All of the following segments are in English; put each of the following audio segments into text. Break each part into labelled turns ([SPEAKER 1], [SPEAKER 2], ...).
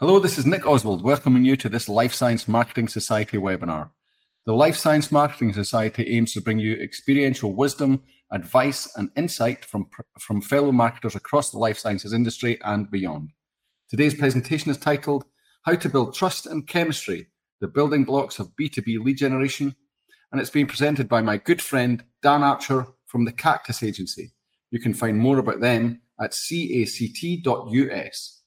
[SPEAKER 1] Hello, this is Nick Oswald welcoming you to this Life Science Marketing Society webinar. The Life Science Marketing Society aims to bring you experiential wisdom, advice, and insight from, from fellow marketers across the life sciences industry and beyond. Today's presentation is titled How to Build Trust and Chemistry, the Building Blocks of B2B Lead Generation, and it's being presented by my good friend Dan Archer from the Cactus Agency. You can find more about them at cact.us.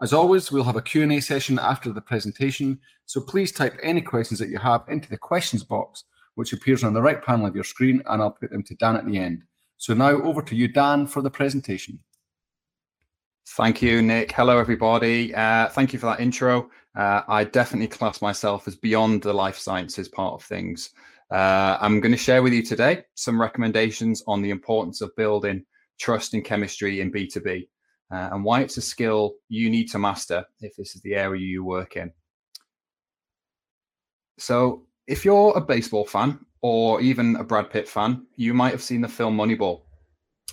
[SPEAKER 1] As always, we'll have a Q&A session after the presentation, so please type any questions that you have into the questions box, which appears on the right panel of your screen, and I'll put them to Dan at the end. So now over to you, Dan, for the presentation.
[SPEAKER 2] Thank you, Nick. Hello, everybody. Uh, thank you for that intro. Uh, I definitely class myself as beyond the life sciences part of things. Uh, I'm going to share with you today some recommendations on the importance of building trust in chemistry in B2B uh, and why it's a skill you need to master if this is the area you work in. So, if you're a baseball fan or even a Brad Pitt fan, you might have seen the film Moneyball.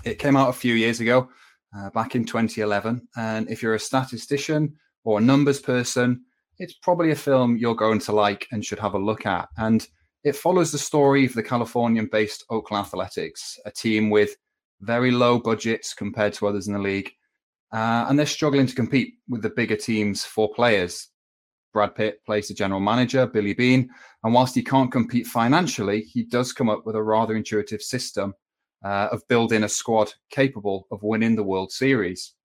[SPEAKER 2] It came out a few years ago, uh, back in 2011. And if you're a statistician or a numbers person, it's probably a film you're going to like and should have a look at. And it follows the story of the Californian based Oakland Athletics, a team with very low budgets compared to others in the league uh, and they're struggling to compete with the bigger teams for players. Brad Pitt plays the general manager, Billy Beane. and whilst he can't compete financially, he does come up with a rather intuitive system uh, of building a squad capable of winning the World Series.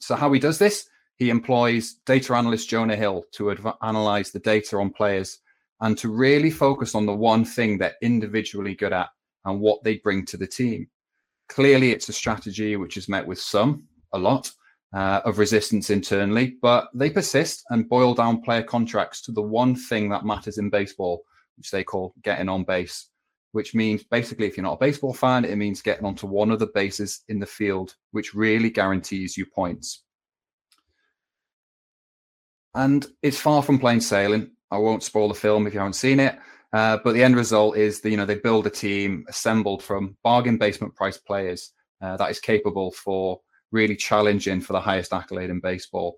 [SPEAKER 2] So, how he does this? He employs data analyst Jonah Hill to adv- analyze the data on players and to really focus on the one thing they're individually good at and what they bring to the team. Clearly, it's a strategy which is met with some, a lot uh, of resistance internally, but they persist and boil down player contracts to the one thing that matters in baseball, which they call getting on base, which means basically, if you're not a baseball fan, it means getting onto one of the bases in the field, which really guarantees you points. And it's far from plain sailing. I won't spoil the film if you haven't seen it. Uh, but the end result is that you know they build a team assembled from bargain basement price players uh, that is capable for really challenging for the highest accolade in baseball.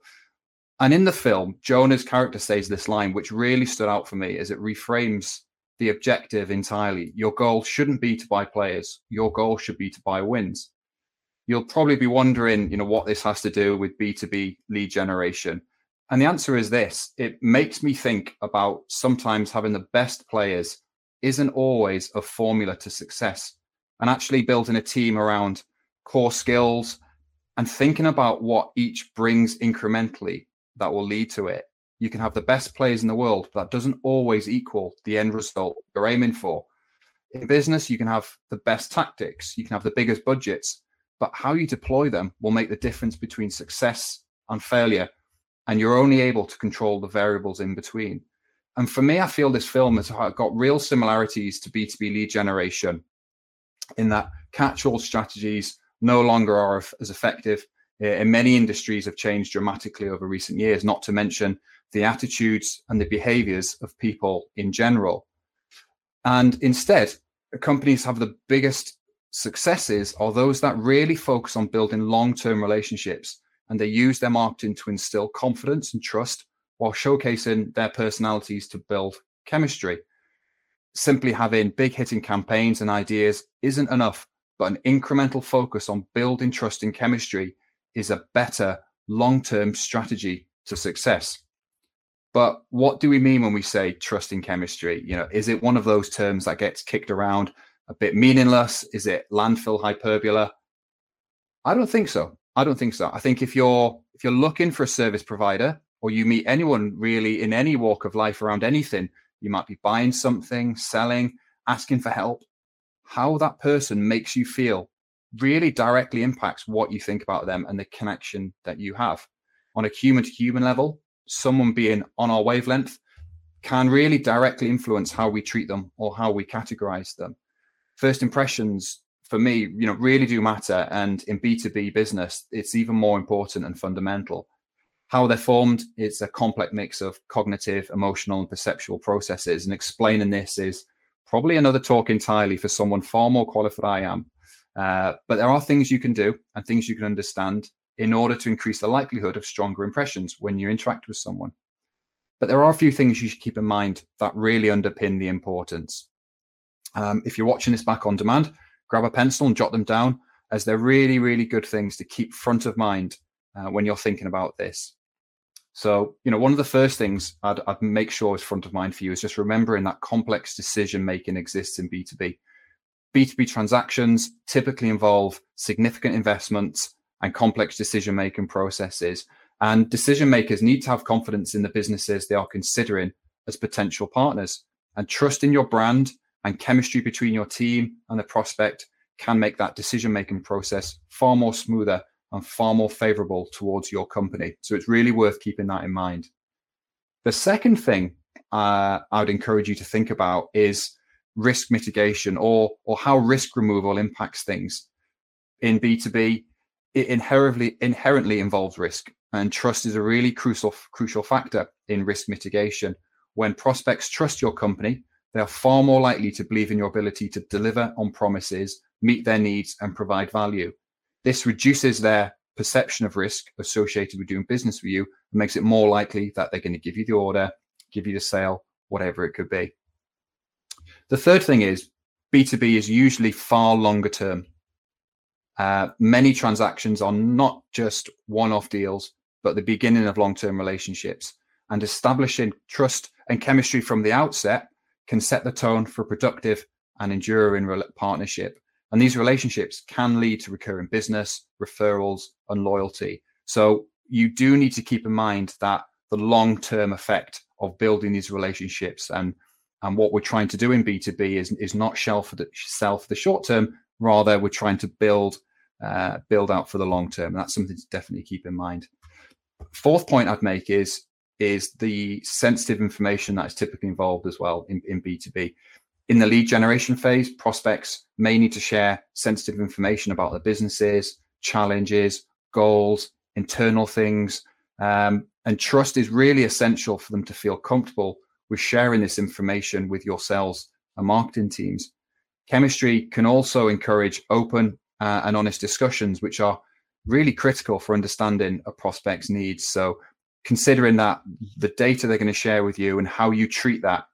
[SPEAKER 2] And in the film, Jonah's character says this line, which really stood out for me as it reframes the objective entirely. Your goal shouldn't be to buy players. Your goal should be to buy wins. You'll probably be wondering, you know, what this has to do with B2B lead generation. And the answer is this it makes me think about sometimes having the best players isn't always a formula to success. And actually building a team around core skills, and thinking about what each brings incrementally that will lead to it. You can have the best players in the world, but that doesn't always equal the end result you're aiming for. In business, you can have the best tactics, you can have the biggest budgets, but how you deploy them will make the difference between success and failure. And you're only able to control the variables in between. And for me, I feel this film has got real similarities to B2B lead generation in that catch all strategies no longer are as effective. Uh, in many industries have changed dramatically over recent years, not to mention the attitudes and the behaviors of people in general. And instead, companies have the biggest successes are those that really focus on building long-term relationships and they use their marketing to instill confidence and trust while showcasing their personalities to build chemistry. Simply having big hitting campaigns and ideas isn't enough but an incremental focus on building trust in chemistry is a better long term strategy to success. But what do we mean when we say trust in chemistry? You know, is it one of those terms that gets kicked around a bit meaningless? Is it landfill hyperbole? I don't think so. I don't think so. I think if you're if you're looking for a service provider or you meet anyone really in any walk of life around anything, you might be buying something, selling, asking for help how that person makes you feel really directly impacts what you think about them and the connection that you have. On a human to human level, someone being on our wavelength can really directly influence how we treat them or how we categorize them. First impressions for me, you know, really do matter. And in B2B business, it's even more important and fundamental. How they're formed, it's a complex mix of cognitive, emotional, and perceptual processes. And explaining this is probably another talk entirely for someone far more qualified I am. Uh, but there are things you can do and things you can understand in order to increase the likelihood of stronger impressions when you interact with someone. But there are a few things you should keep in mind that really underpin the importance. Um, if you're watching this back on demand, grab a pencil and jot them down, as they're really, really good things to keep front of mind uh, when you're thinking about this. So, you know, one of the first things I'd, I'd make sure is front of mind for you is just remembering that complex decision making exists in B2B. B2B transactions typically involve significant investments and complex decision making processes. And decision makers need to have confidence in the businesses they are considering as potential partners. And trust in your brand and chemistry between your team and the prospect can make that decision making process far more smoother and far more favorable towards your company. So it's really worth keeping that in mind. The second thing uh, I would encourage you to think about is risk mitigation or or how risk removal impacts things. In B2B, it inherently inherently involves risk. And trust is a really crucial crucial factor in risk mitigation. When prospects trust your company, they are far more likely to believe in your ability to deliver on promises, meet their needs, and provide value. This reduces their perception of risk associated with doing business with you and makes it more likely that they're going to give you the order, give you the sale, whatever it could be. The third thing is B2B is usually far longer term. Uh, many transactions are not just one off deals, but the beginning of long term relationships. And establishing trust and chemistry from the outset can set the tone for a productive and enduring partnership. And these relationships can lead to recurring business, referrals, and loyalty. So you do need to keep in mind that the long term effect of building these relationships and and what we're trying to do in B2B is, is not sell for the sell for the short term, rather we're trying to build uh, build out for the long term. And that's something to definitely keep in mind. Fourth point I'd make is is the sensitive information that is typically involved as well in, in B2B. In the lead generation phase, prospects may need to share sensitive information about their businesses, challenges, goals, internal things. Um, and trust is really essential for them to feel comfortable with sharing this information with your sales and marketing teams. Chemistry can also encourage open uh, and honest discussions, which are really critical for understanding a prospect's needs. So, considering that the data they're going to share with you and how you treat that,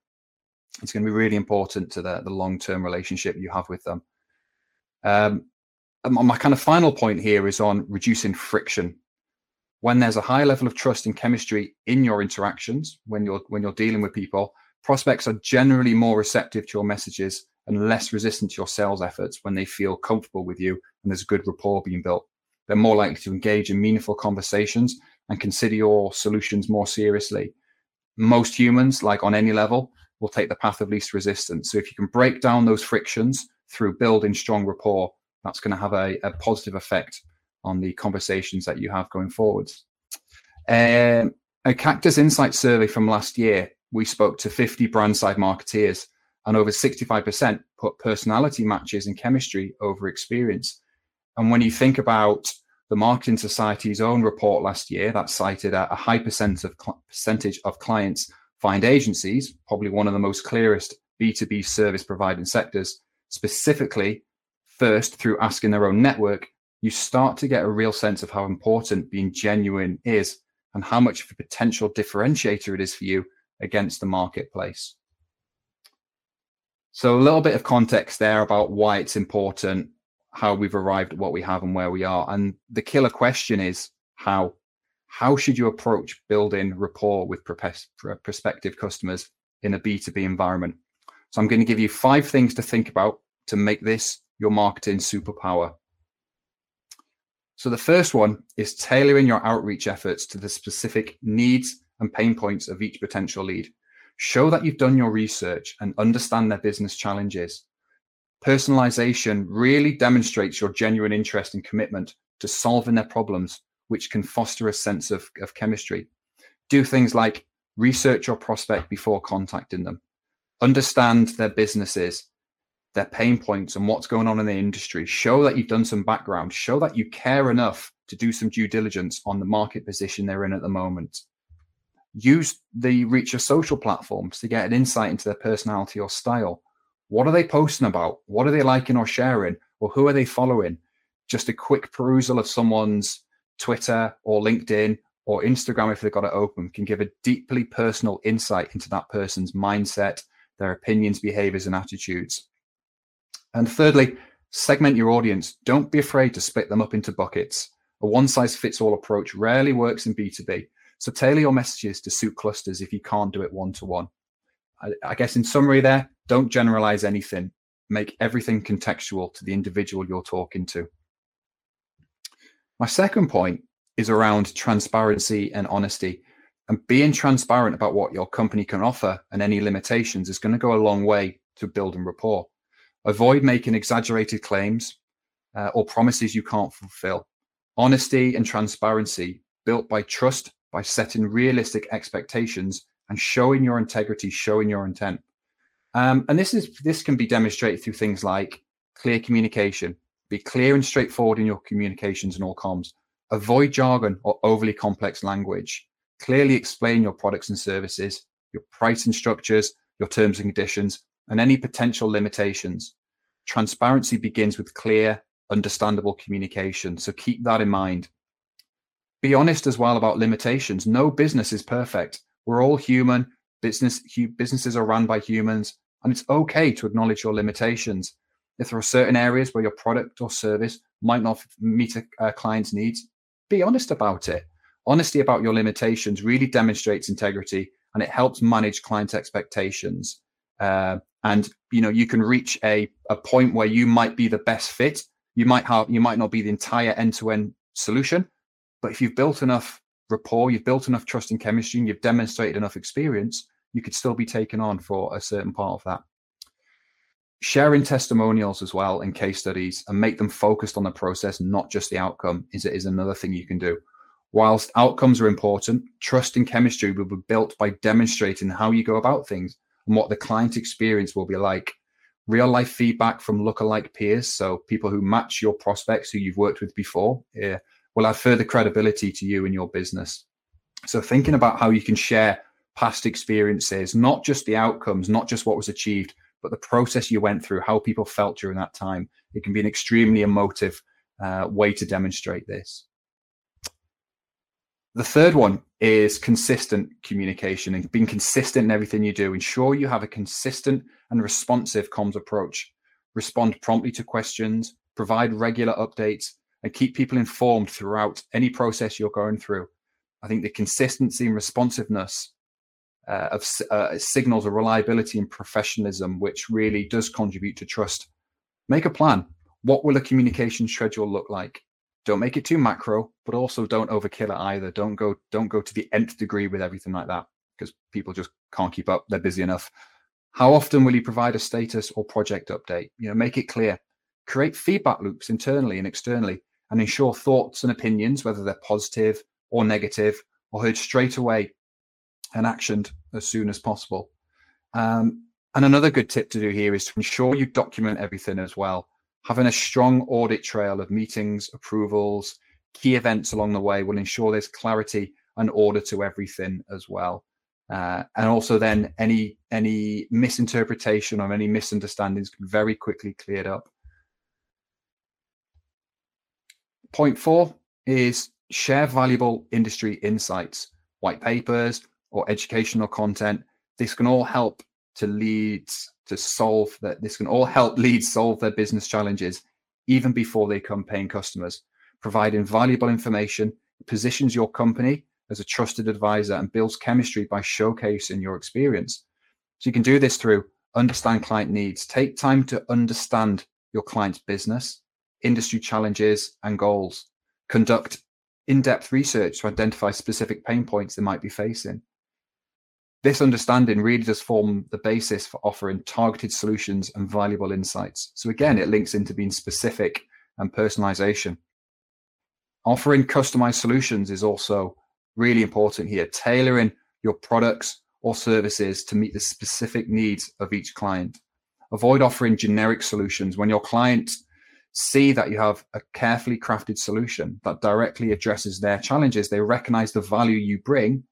[SPEAKER 2] it's going to be really important to the, the long term relationship you have with them. Um, my kind of final point here is on reducing friction. When there's a high level of trust and chemistry in your interactions, when you're when you're dealing with people, prospects are generally more receptive to your messages and less resistant to your sales efforts when they feel comfortable with you and there's a good rapport being built. They're more likely to engage in meaningful conversations and consider your solutions more seriously. Most humans, like on any level, will take the path of least resistance. So if you can break down those frictions through building strong rapport, that's going to have a, a positive effect on the conversations that you have going forwards. Um, a Cactus Insight survey from last year, we spoke to 50 brand side marketeers, and over 65% put personality matches and chemistry over experience. And when you think about the Marketing Society's own report last year that cited a, high percent of cl- percentage of clients find agencies, probably one of the most clearest B2B service providing sectors, specifically first through asking their own network, you start to get a real sense of how important being genuine is and how much of a potential differentiator it is for you against the marketplace. So, a little bit of context there about why it's important how we've arrived at what we have and where we are. And the killer question is how. How should you approach building rapport with prospective customers in a B2B environment? So I'm going to give you five things to think about to make this your marketing superpower. So the first one is tailoring your outreach efforts to the specific needs and pain points of each potential lead. Show that you've done your research and understand their business challenges. Personalization really demonstrates your genuine interest and commitment to solving their problems, which can foster a sense of, of chemistry. Do things like research your prospect before contacting them, understand their businesses, their pain points, and what's going on in the industry. Show that you've done some background, show that you care enough to do some due diligence on the market position they're in at the moment. Use the Reach of social platforms to get an insight into their personality or style what are they posting about? What are they liking or sharing? Or who are they following? Just a quick perusal of someone's Twitter or LinkedIn or Instagram, if they've got it open, can give a deeply personal insight into that person's mindset, their opinions, behaviors, and attitudes. And thirdly, segment your audience. Don't be afraid to split them up into buckets. A one size fits all approach rarely works in B2B. So tailor your messages to suit clusters if you can't do it one to one. I guess in summary, there, don't generalize anything. Make everything contextual to the individual you're talking to. My second point is around transparency and honesty. And being transparent about what your company can offer and any limitations is going to go a long way to building rapport. Avoid making exaggerated claims uh, or promises you can't fulfill. Honesty and transparency built by trust, by setting realistic expectations and showing your integrity, showing your intent. Um, and this is this can be demonstrated through things like clear communication. Be clear and straightforward in your communications and all comms. Avoid jargon or overly complex language. Clearly explain your products and services, your pricing structures, your terms and conditions, and any potential limitations. Transparency begins with clear, understandable communication. So keep that in mind. Be honest as well about limitations. No business is perfect. We're all human. Business businesses are run by humans, and it's okay to acknowledge your limitations. If there are certain areas where your product or service might not meet a, a client's needs, be honest about it. Honesty about your limitations really demonstrates integrity, and it helps manage client expectations. Uh, and you know you can reach a, a point where you might be the best fit. You might have you might not be the entire end to end solution, but if you've built enough rapport, you've built enough trust and chemistry, and you've demonstrated enough experience, you could still be taken on for a certain part of that. Sharing testimonials as well and case studies and make them focused on the process, not just the outcome, is, is another thing you can do. Whilst outcomes are important, trust and chemistry will be built by demonstrating how you go about things and what the client experience will be like. Real life feedback from lookalike peers, so people who match your prospects who you've worked with before, yeah, will add further credibility to you and your business. So, thinking about how you can share past experiences, not just the outcomes, not just what was achieved, but the process you went through, how people felt during that time, it can be an extremely emotive uh, way to demonstrate this. The third one is consistent communication and being consistent in everything you do. Ensure you have a consistent and responsive comms approach. Respond promptly to questions, provide regular updates, and keep people informed throughout any process you're going through. I think the consistency and responsiveness uh, of uh, signals of reliability and professionalism, which really does contribute to trust. Make a plan. What will a communication schedule look like? Don't make it too macro, but also don't overkill it either. Don't go don't go to the nth degree with everything like that because people just can't keep up. They're busy enough. How often will you provide a status or project update? You know, make it clear. Create feedback loops internally and externally and ensure thoughts and opinions, whether they're positive or negative, are heard straight away and actioned as soon as possible. Um, and another good tip to do here is to ensure you document everything as well. Having a strong audit trail of meetings, approvals, key events along the way will ensure there's clarity and order to everything as well. Uh, and also then any any misinterpretation or any misunderstandings can very quickly cleared up. Point four is share valuable industry insights, white papers, or educational content. This can all help to lead to solve that. This can all help leads solve their business challenges even before they become paying customers. Providing valuable information positions your company as a trusted advisor and builds chemistry by showcasing your experience. So you can do this through understand client needs, take time to understand your client's business, industry challenges, and goals. Conduct in depth research to identify specific pain points they might be facing. This understanding really does form the basis for offering targeted solutions and valuable insights. So, again, it links into being specific and personalization. Offering customized solutions is also really important here, tailoring your products or services to meet the specific needs of each client. Avoid offering generic solutions when your clients see that you have a carefully crafted solution that directly addresses their challenges. They recognize the value you bring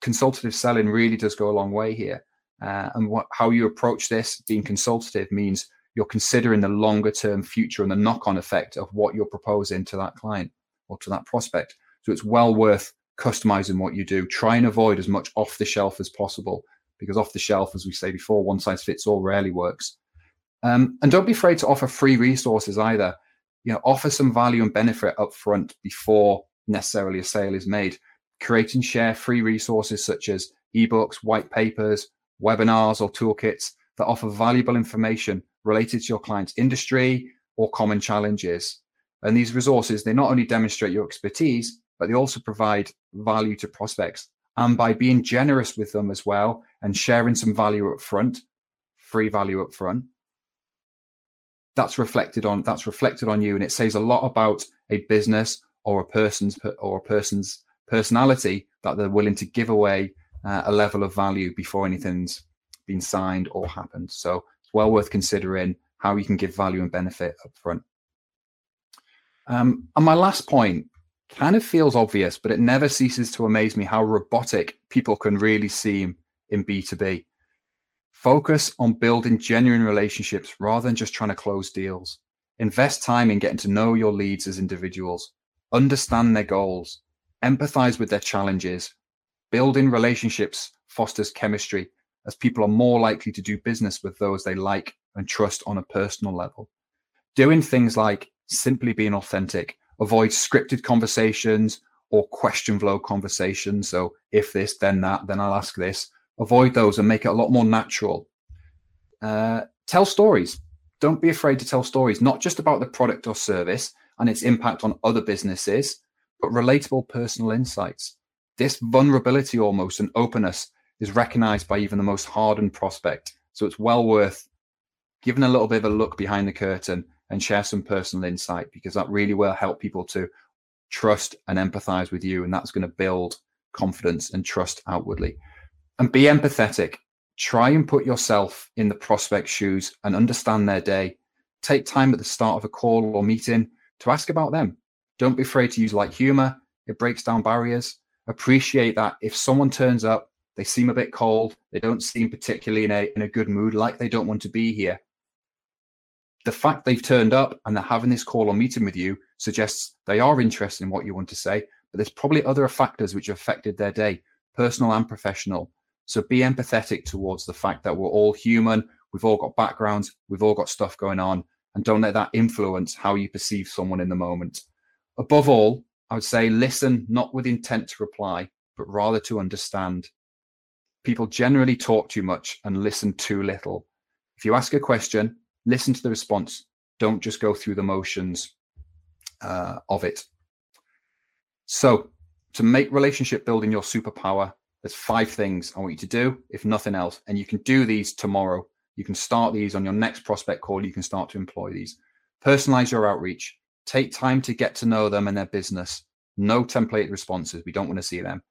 [SPEAKER 2] consultative selling really does go a long way here. Uh, and what, how you approach this, being consultative, means you're considering the longer term future and the knock on effect of what you're proposing to that client. or to that prospect. So it's well worth customizing what you do. Try and avoid as much off the shelf as possible because off the shelf, as we say before, one size fits all rarely works. Um, and don't be afraid to offer free resources either. You know, offer some value and benefit up front before necessarily a sale is made. Create and share free resources such as ebooks, white papers, webinars, or toolkits that offer valuable information related to your client's industry or common challenges. And these resources, they not only demonstrate your expertise, but they also provide value to prospects. And by being generous with them as well and sharing some value up front, free value up front, that's reflected on that's reflected on you and it says a lot about a business or a person's or a person's personality that they're willing to give away uh, a level of value before anything's been signed or happened. So it's well worth considering how you can give value and benefit up front um, and my last point kind of feels obvious but it never ceases to amaze me how robotic people can really seem in b2b Focus on building genuine relationships rather than just trying to close deals. Invest time in getting to know your leads as individuals, understand their goals, empathize with their challenges. Building relationships fosters chemistry as people are more likely to do business with those they like and trust on a personal level. Doing things like simply being authentic, avoid scripted conversations or question flow conversations. So, if this, then that, then I'll ask this avoid those and make it a lot more natural. Uh, tell stories. Don't be afraid to tell stories, not just about the product or service and its impact on other businesses, but relatable personal insights. This vulnerability almost and openness is recognized by even the most hardened prospect. So it's well worth giving a little bit of a look behind the curtain and share some personal insight because that really will help people to trust and empathize with you. And that's going to build confidence and trust outwardly and be empathetic. Try and put yourself in the prospect's shoes and understand their day. Take time at the start of a call or meeting to ask about them. Don't be afraid to use light humor, it breaks down barriers. Appreciate that if someone turns up, they seem a bit cold, they don't seem particularly in a, in a good mood, like they don't want to be here. The fact they've turned up and they're having this call or meeting with you suggests they are interested in what you want to say, but there's probably other factors which have affected their day, personal and professional. So be empathetic towards the fact that we're all human. We've all got backgrounds. We've all got stuff going on. And don't let that influence how you perceive someone in the moment. Above all, I would say listen not with intent to reply, but rather to understand. People generally talk too much and listen too little. If you ask a question, listen to the response. Don't just go through the motions uh, of it. So, to make relationship building your superpower, there's five things I want you to do, if nothing else. And you can do these tomorrow. You can start these on your next prospect call. You can start to employ these. Personalize your outreach. Take time to get to know them and their business. No template responses. We don't want to see them.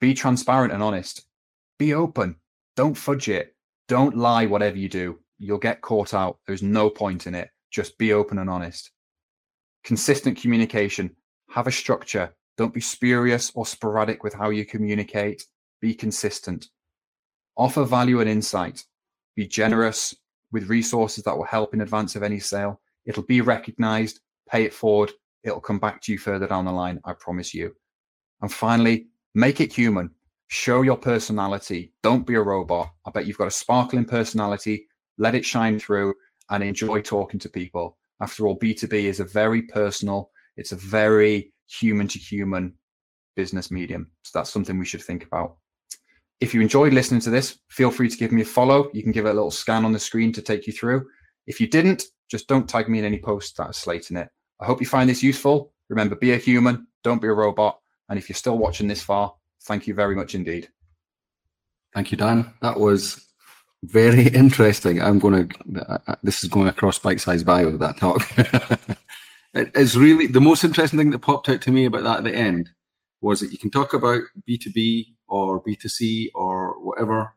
[SPEAKER 2] Be transparent and honest. Be open. Don't fudge it. Don't lie, whatever you do. You'll get caught out. There's no point in it. Just be open and honest. Consistent communication. Have a structure. Don't be spurious or sporadic with how you communicate. Be consistent. Offer value and insight. Be generous with resources that will help in advance of any sale. It'll be recognized. Pay it forward. It'll come back to you further down the line. I promise you. And finally, make it human. Show your personality. Don't be a robot. I bet you've got a sparkling personality. Let it shine through and enjoy talking to people. After all, B2B is a very personal, it's a very human to human business medium. So that's something we should think about. If you enjoyed listening to this, feel free to give me a follow. You can give it a little scan on the screen to take you through. If you didn't, just don't tag me in any posts that are slating it. I hope you find this useful. Remember, be a human, don't be a robot. And if you're still watching this far, thank you very much indeed.
[SPEAKER 1] Thank you, Dan. That was very interesting. I'm going to, uh, uh, this is going across Bitesize Bio, that talk. it's really the most interesting thing that popped out to me about that at the end was that you can talk about B2B or B2C or whatever.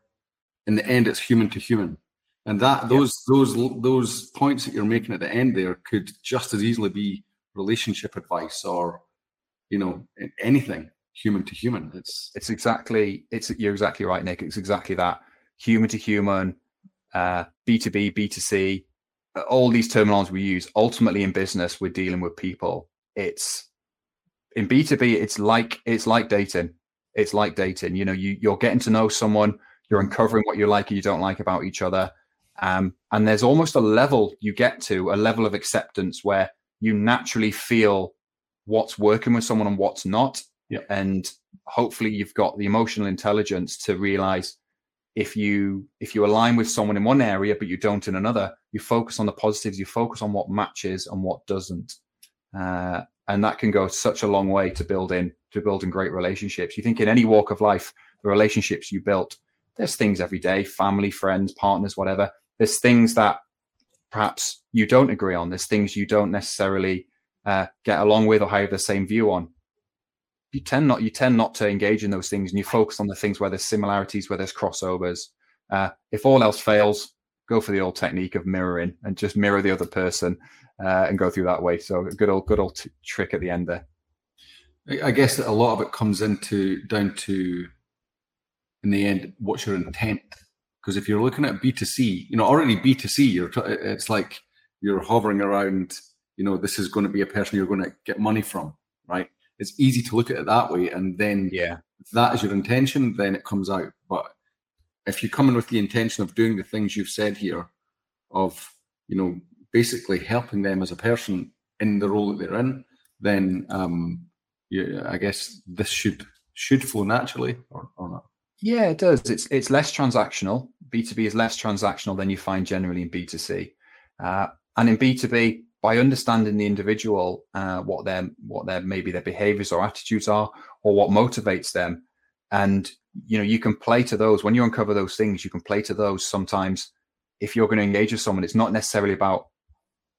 [SPEAKER 1] In the end, it's human to human. And that those those those points that you're making at the end there could just as easily be relationship advice or you know anything human to human. It's
[SPEAKER 2] it's exactly it's you're exactly right, Nick. It's exactly that human to human, uh, B2B, B2C, all these terminologies we use. Ultimately, in business, we're dealing with people. It's in B2B, it's like it's like dating. It's like dating. You know, you you're getting to know someone, you're uncovering what you like and you don't like about each other. Um, and there's almost a level you get to, a level of acceptance where you naturally feel what's working with someone and what's not.
[SPEAKER 1] Yeah.
[SPEAKER 2] And hopefully you've got the emotional intelligence to realize if you if you align with someone in one area but you don't in another, you focus on the positives, you focus on what matches and what doesn't. Uh, and that can go such a long way to building to building great relationships. You think in any walk of life, the relationships you built, there's things every day, family, friends, partners, whatever. There's things that perhaps you don't agree on. There's things you don't necessarily uh, get along with or have the same view on. You tend not you tend not to engage in those things, and you focus on the things where there's similarities, where there's crossovers. Uh, if all else fails, go for the old technique of mirroring and just mirror the other person uh, and go through that way. So a good old good old t- trick at the end there.
[SPEAKER 1] I guess that a lot of it comes into down to in the end what's your intent because if you're looking at b2c you know already b2c you're it's like you're hovering around you know this is going to be a person you're going to get money from right? It's easy to look at it that way and then
[SPEAKER 2] yeah.
[SPEAKER 1] if that is your intention then it comes out. But if you come in with the intention of doing the things you've said here of you know basically helping them as a person in the role that they're in then um yeah i guess this should should flow naturally or, or not
[SPEAKER 2] yeah, it does. It's it's less transactional. B two B is less transactional than you find generally in B two C, uh, and in B two B, by understanding the individual, uh, what their what their maybe their behaviors or attitudes are, or what motivates them, and you know you can play to those when you uncover those things. You can play to those. Sometimes, if you're going to engage with someone, it's not necessarily about.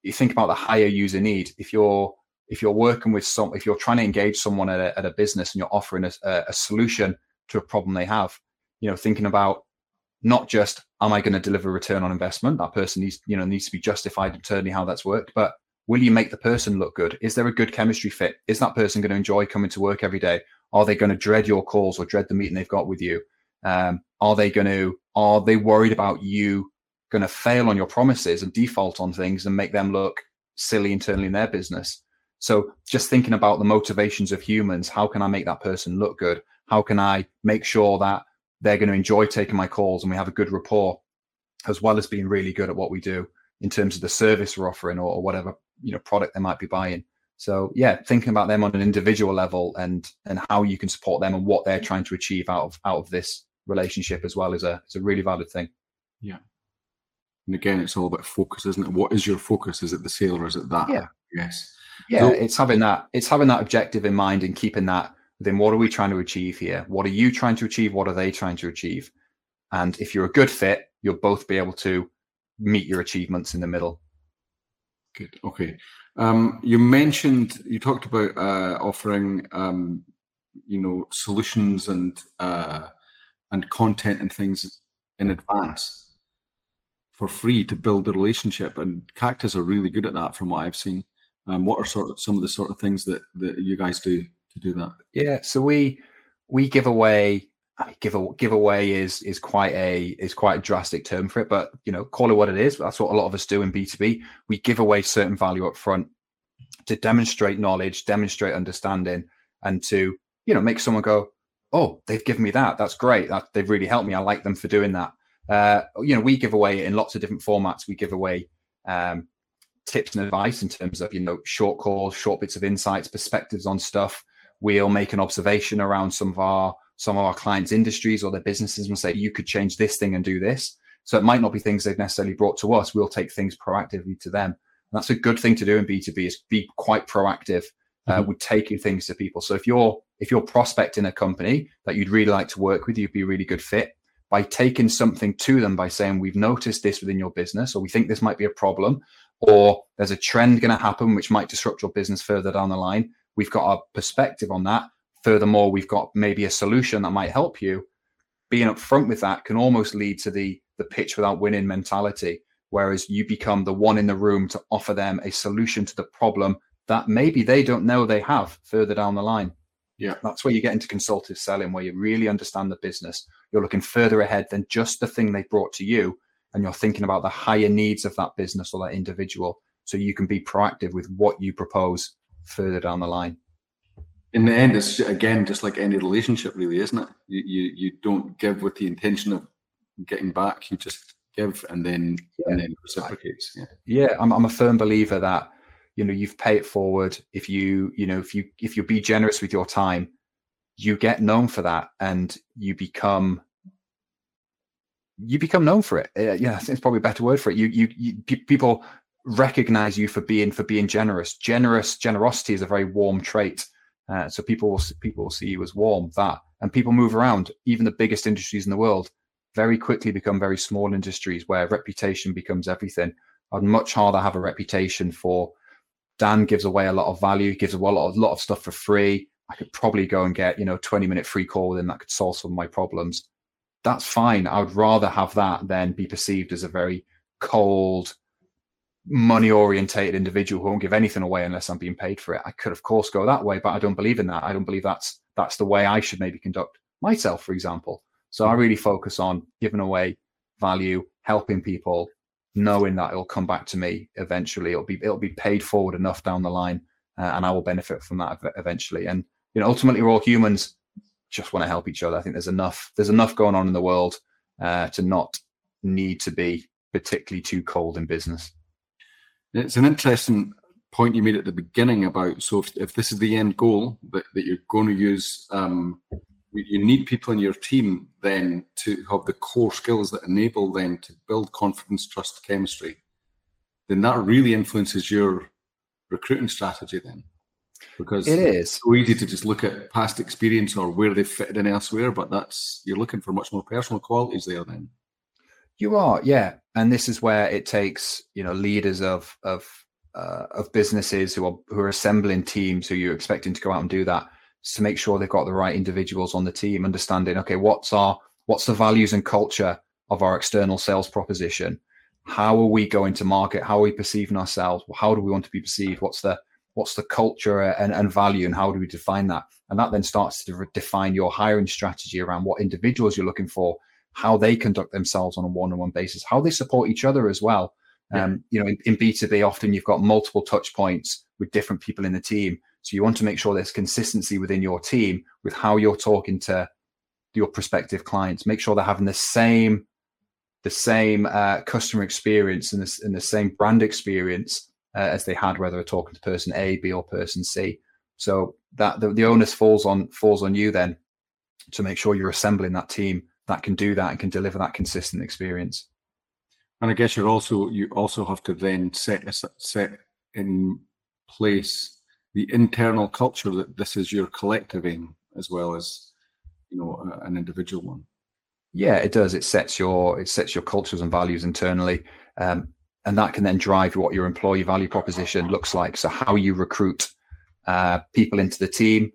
[SPEAKER 2] You think about the higher user need. If you're if you're working with some, if you're trying to engage someone at a, at a business and you're offering a, a solution to a problem they have. You know, thinking about not just am I going to deliver return on investment? That person needs, you know, needs to be justified internally how that's worked, but will you make the person look good? Is there a good chemistry fit? Is that person going to enjoy coming to work every day? Are they going to dread your calls or dread the meeting they've got with you? Um, are they going to? Are they worried about you going to fail on your promises and default on things and make them look silly internally in their business? So just thinking about the motivations of humans, how can I make that person look good? How can I make sure that they're going to enjoy taking my calls and we have a good rapport, as well as being really good at what we do in terms of the service we're offering or, or whatever you know product they might be buying. So yeah, thinking about them on an individual level and and how you can support them and what they're trying to achieve out of out of this relationship as well is a is a really valid thing.
[SPEAKER 1] Yeah. And again, it's all about focus, isn't it? What is your focus? Is it the sale or is it that?
[SPEAKER 2] Yeah.
[SPEAKER 1] Yes.
[SPEAKER 2] Yeah, so, it's having that. It's having that objective in mind and keeping that then what are we trying to achieve here? What are you trying to achieve? What are they trying to achieve? And if you're a good fit, you'll both be able to meet your achievements in the middle.
[SPEAKER 1] Good. Okay. Um, you mentioned you talked about uh, offering, um, you know, solutions and uh, and content and things in advance for free to build the relationship. And Cactus are really good at that, from what I've seen. Um, what are sort of some of the sort of things that that you guys do to do that?
[SPEAKER 2] Yeah, so we we give away give a giveaway is is quite a is quite a drastic term for it, but you know, call it what it is. That's what a lot of us do in B two B. We give away certain value up front to demonstrate knowledge, demonstrate understanding, and to you know make someone go, oh, they've given me that. That's great. That they've really helped me. I like them for doing that. Uh, you know, we give away in lots of different formats. We give away um, tips and advice in terms of you know short calls, short bits of insights, perspectives on stuff we'll make an observation around some of our some of our clients' industries or their businesses and say, you could change this thing and do this. So it might not be things they've necessarily brought to us. We'll take things proactively to them. And that's a good thing to do in B2B is be quite proactive uh, mm-hmm. with taking things to people. So if you're if you're prospecting a company that you'd really like to work with, you'd be a really good fit by taking something to them by saying, we've noticed this within your business, or we think this might be a problem, or there's a trend going to happen which might disrupt your business further down the line we've got a perspective on that. Furthermore, we've got maybe a solution that might help you. Being upfront with that can almost lead to the the pitch without winning mentality, whereas you become the one in the room to offer them a solution to the problem that maybe they don't know they have further down the line.
[SPEAKER 1] Yeah.
[SPEAKER 2] That's where you get into consultative selling, where you really understand the business. You're looking further ahead than just the thing they brought to you. And you're thinking about the higher needs of that business or that individual. So you can be proactive with what you propose further down the line.
[SPEAKER 1] in the end, it's again just like any relationship, really, isn't it? You you you don't give with the intention of getting back. You just give and then yeah. and then reciprocates. Yeah,
[SPEAKER 2] yeah. I'm I'm a firm believer that you know you've pay it forward. If you you know if you if you be generous with your time, you get known for that, and you become you become known for it. Uh, yeah, it's probably a better word for it. You you, you people recognize you for being for being generous. Generous generosity is a very warm trait. Uh, so people will people will see you as warm. That and people move around. Even the biggest industries in the world very quickly become very small industries where reputation becomes everything. I'd much rather have a reputation for Dan gives away a lot of value, gives away a lot of, lot of stuff for free. I could probably go and get you know 20 minute free call with him that could solve some of my problems. That's fine. I would rather have that than be perceived as a very cold, money orientated individual who won't give anything away unless I'm being paid for it. I could of course go that way, but I don't believe in that. I don't believe that's that's the way I should maybe conduct myself, for example. So I really focus on giving away value, helping people, knowing that it'll come back to me eventually. It'll be it'll be paid forward enough down the line, uh, and I will benefit from that eventually. And you know, ultimately, we're all humans. Just want to help each other. I think there's enough there's enough going on in the world uh, to not need to be particularly too cold in business.
[SPEAKER 1] It's an interesting point you made at the beginning about so if, if this is the end goal that, that you're going to use um, you need people in your team then to have the core skills that enable them to build confidence trust chemistry then that really influences your recruiting strategy then. Because
[SPEAKER 2] it is.
[SPEAKER 1] so easy to just look at past experience or where they've fitted in elsewhere but that's you're looking for much more personal qualities there then
[SPEAKER 2] you are yeah. And this is where it takes you know leaders of of uh, of businesses who are who are assembling teams who you're expecting to go out and do that to make sure they've got the right individuals on the team understanding okay what's our what's the values and culture of our external sales proposition? How are we going to market? How are we perceiving ourselves? How do we want to be perceived? What's the what's the culture and, and value and how do we define that? And that then starts to define your hiring strategy around what individuals you're looking for how they conduct themselves on a one-on-one basis how they support each other as well yeah. um, you know in, in b2b often you've got multiple touch points with different people in the team so you want to make sure there's consistency within your team with how you're talking to your prospective clients make sure they're having the same the same uh, customer experience and the, and the same brand experience uh, as they had whether they're talking to person A, B, or person C. So that the, the onus falls on falls on you then to make sure you're assembling that team that can do that and can deliver that consistent experience.
[SPEAKER 1] And I guess you're also you also have to then set set in place the internal culture that this is your collective aim as well as you know an individual one.
[SPEAKER 2] Yeah, it does. It sets your it sets your cultures and values internally. Um, and that can then drive what your employee value proposition looks like. So how you recruit uh, people into the team,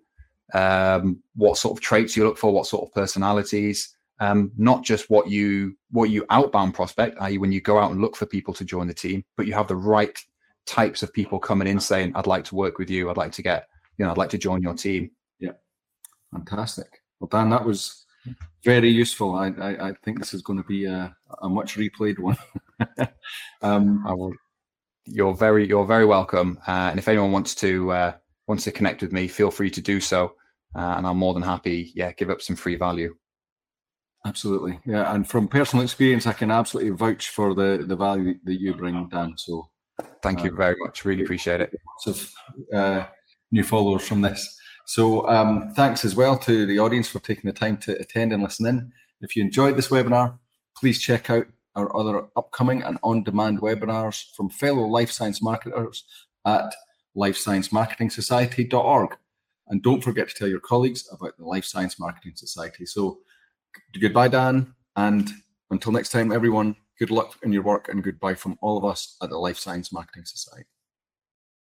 [SPEAKER 2] um, what sort of traits you look for, what sort of personalities, um, not just what you what you outbound prospect, i.e., when you go out and look for people to join the team, but you have the right types of people coming in saying, "I'd like to work with you. I'd like to get, you know, I'd like to join your team."
[SPEAKER 1] Yeah, fantastic. Well, Dan, that was very useful. I, I, I think this is going to be a, a much replayed one.
[SPEAKER 2] um, I will. You're very you're very welcome. Uh, and if anyone wants to uh, wants to connect with me, feel free to do so. Uh, and I'm more than happy. Yeah, give up some free value.
[SPEAKER 1] Absolutely, yeah. And from personal experience, I can absolutely vouch for the the value that you bring, Dan. So,
[SPEAKER 2] thank you um, very much. Really appreciate it.
[SPEAKER 1] Lots of uh, new followers from this. So um, thanks as well to the audience for taking the time to attend and listen in. If you enjoyed this webinar, please check out our other upcoming and on-demand webinars from fellow life science marketers at lifesciencemarketingsociety.org. And don't forget to tell your colleagues about the Life Science Marketing Society. So goodbye, Dan. And until next time, everyone, good luck in your work and goodbye from all of us at the Life Science Marketing Society.